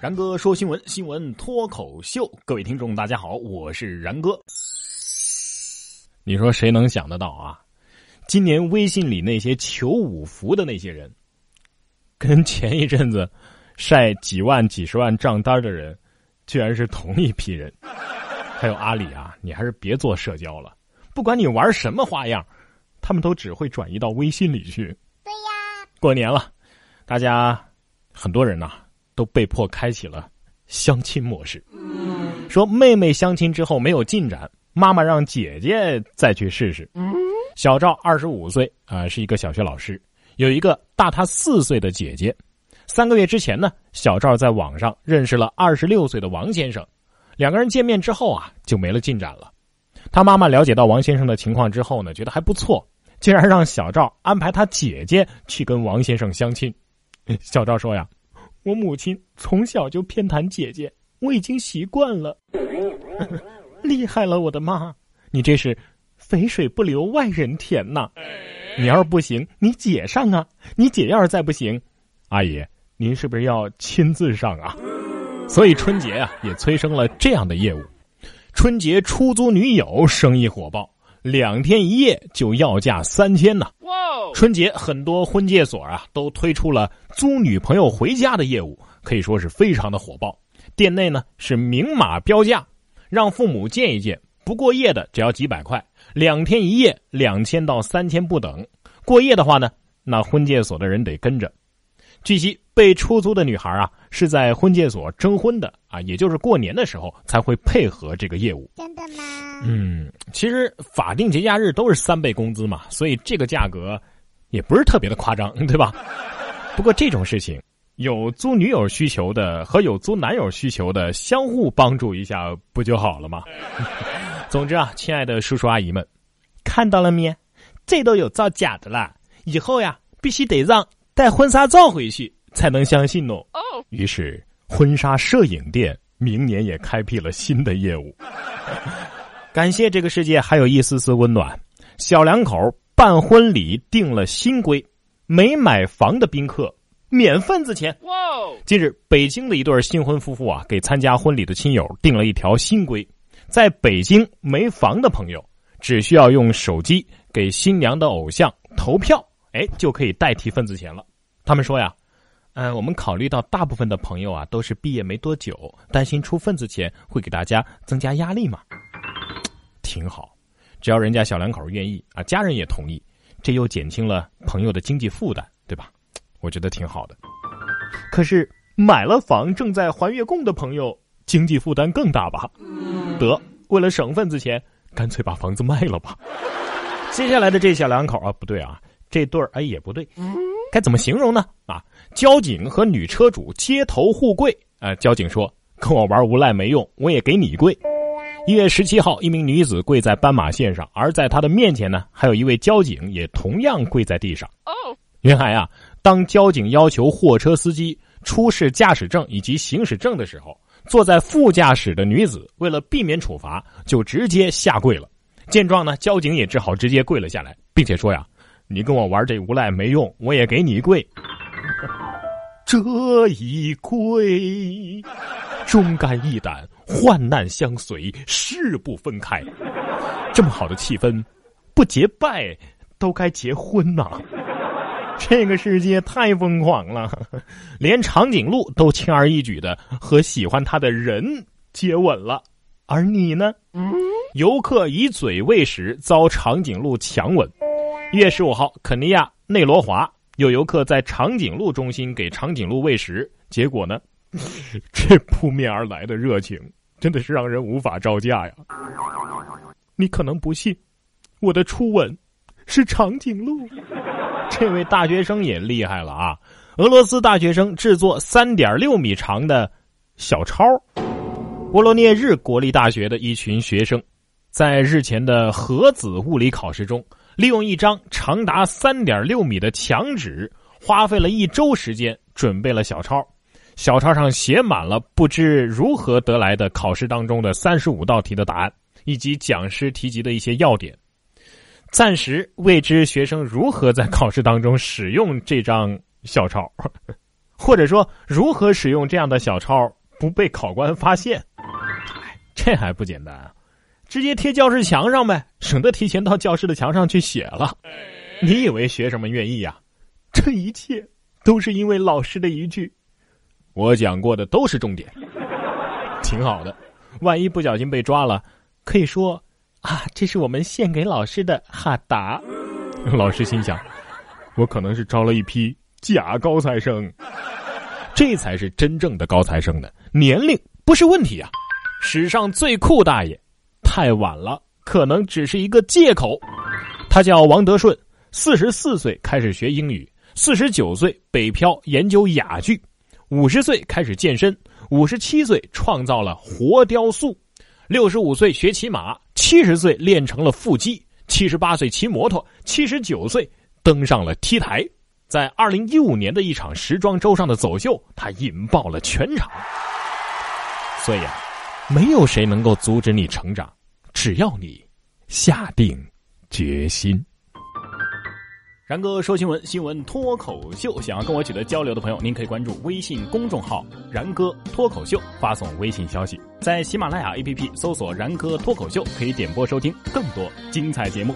然哥说新闻，新闻脱口秀，各位听众大家好，我是然哥。你说谁能想得到啊？今年微信里那些求五福的那些人，跟前一阵子晒几万、几十万账单的人，居然是同一批人。还有阿里啊，你还是别做社交了，不管你玩什么花样，他们都只会转移到微信里去。对呀，过年了，大家很多人呐。都被迫开启了相亲模式，说妹妹相亲之后没有进展，妈妈让姐姐再去试试。小赵二十五岁啊，是一个小学老师，有一个大他四岁的姐姐。三个月之前呢，小赵在网上认识了二十六岁的王先生，两个人见面之后啊，就没了进展了。他妈妈了解到王先生的情况之后呢，觉得还不错，竟然让小赵安排他姐姐去跟王先生相亲。小赵说呀。我母亲从小就偏袒姐姐，我已经习惯了。厉害了，我的妈！你这是肥水不流外人田呐！你要是不行，你姐上啊！你姐要是再不行，阿姨，您是不是要亲自上啊？所以春节啊，也催生了这样的业务。春节出租女友生意火爆，两天一夜就要价三千呢。春节很多婚介所啊都推出了租女朋友回家的业务，可以说是非常的火爆。店内呢是明码标价，让父母见一见，不过夜的只要几百块，两天一夜两千到三千不等。过夜的话呢，那婚介所的人得跟着。据悉，被出租的女孩啊是在婚介所征婚的啊，也就是过年的时候才会配合这个业务。真的吗？嗯，其实法定节假日都是三倍工资嘛，所以这个价格。也不是特别的夸张，对吧？不过这种事情，有租女友需求的和有租男友需求的相互帮助一下，不就好了吗？总之啊，亲爱的叔叔阿姨们，看到了没？这都有造假的啦！以后呀，必须得让带婚纱照回去才能相信哦。于是，婚纱摄影店明年也开辟了新的业务。感谢这个世界还有一丝丝温暖，小两口。办婚礼定了新规，没买房的宾客免份子钱。近日，北京的一对新婚夫妇啊，给参加婚礼的亲友定了一条新规：在北京没房的朋友，只需要用手机给新娘的偶像投票，哎，就可以代替份子钱了。他们说呀，嗯，我们考虑到大部分的朋友啊都是毕业没多久，担心出份子钱会给大家增加压力嘛，挺好。只要人家小两口愿意啊，家人也同意，这又减轻了朋友的经济负担，对吧？我觉得挺好的。可是买了房正在还月供的朋友，经济负担更大吧？得，为了省份子钱，干脆把房子卖了吧。接下来的这小两口啊，不对啊，这对儿哎也不对，该怎么形容呢？啊，交警和女车主街头互跪，啊，交警说跟我玩无赖没用，我也给你跪。一月十七号，一名女子跪在斑马线上，而在她的面前呢，还有一位交警也同样跪在地上。哦，原来啊，当交警要求货车司机出示驾驶证以及行驶证的时候，坐在副驾驶的女子为了避免处罚，就直接下跪了。见状呢，交警也只好直接跪了下来，并且说呀：“你跟我玩这无赖没用，我也给你跪。这一跪，忠肝义胆。”患难相随，誓不分开。这么好的气氛，不结拜都该结婚呐！这个世界太疯狂了，连长颈鹿都轻而易举的和喜欢他的人接吻了，而你呢？游客以嘴喂食，遭长颈鹿强吻。一月十五号，肯尼亚内罗华有游客在长颈鹿中心给长颈鹿喂食，结果呢，这扑面而来的热情。真的是让人无法招架呀！你可能不信，我的初吻是长颈鹿。这位大学生也厉害了啊！俄罗斯大学生制作三点六米长的小抄。波罗涅日国立大学的一群学生，在日前的核子物理考试中，利用一张长达三点六米的墙纸，花费了一周时间准备了小抄。小抄上写满了不知如何得来的考试当中的三十五道题的答案，以及讲师提及的一些要点。暂时未知学生如何在考试当中使用这张小抄。或者说如何使用这样的小抄不被考官发现？这还不简单啊，直接贴教室墙上呗，省得提前到教室的墙上去写了。你以为学生们愿意呀？这一切都是因为老师的一句：“我讲过的都是重点。”挺好的，万一不小心被抓了，可以说啊，这是我们献给老师的哈达。老师心想，我可能是招了一批假高材生，这才是真正的高材生呢。年龄不是问题啊，史上最酷大爷，太晚了，可能只是一个借口。他叫王德顺，四十四岁开始学英语，四十九岁北漂研究哑剧，五十岁开始健身，五十七岁创造了活雕塑，六十五岁学骑马，七十岁练成了腹肌。七十八岁骑摩托，七十九岁登上了 T 台，在二零一五年的一场时装周上的走秀，他引爆了全场。所以啊，没有谁能够阻止你成长，只要你下定决心。然哥说新闻，新闻脱口秀。想要跟我取得交流的朋友，您可以关注微信公众号“然哥脱口秀”，发送微信消息。在喜马拉雅 APP 搜索“然哥脱口秀”，可以点播收听更多精彩节目。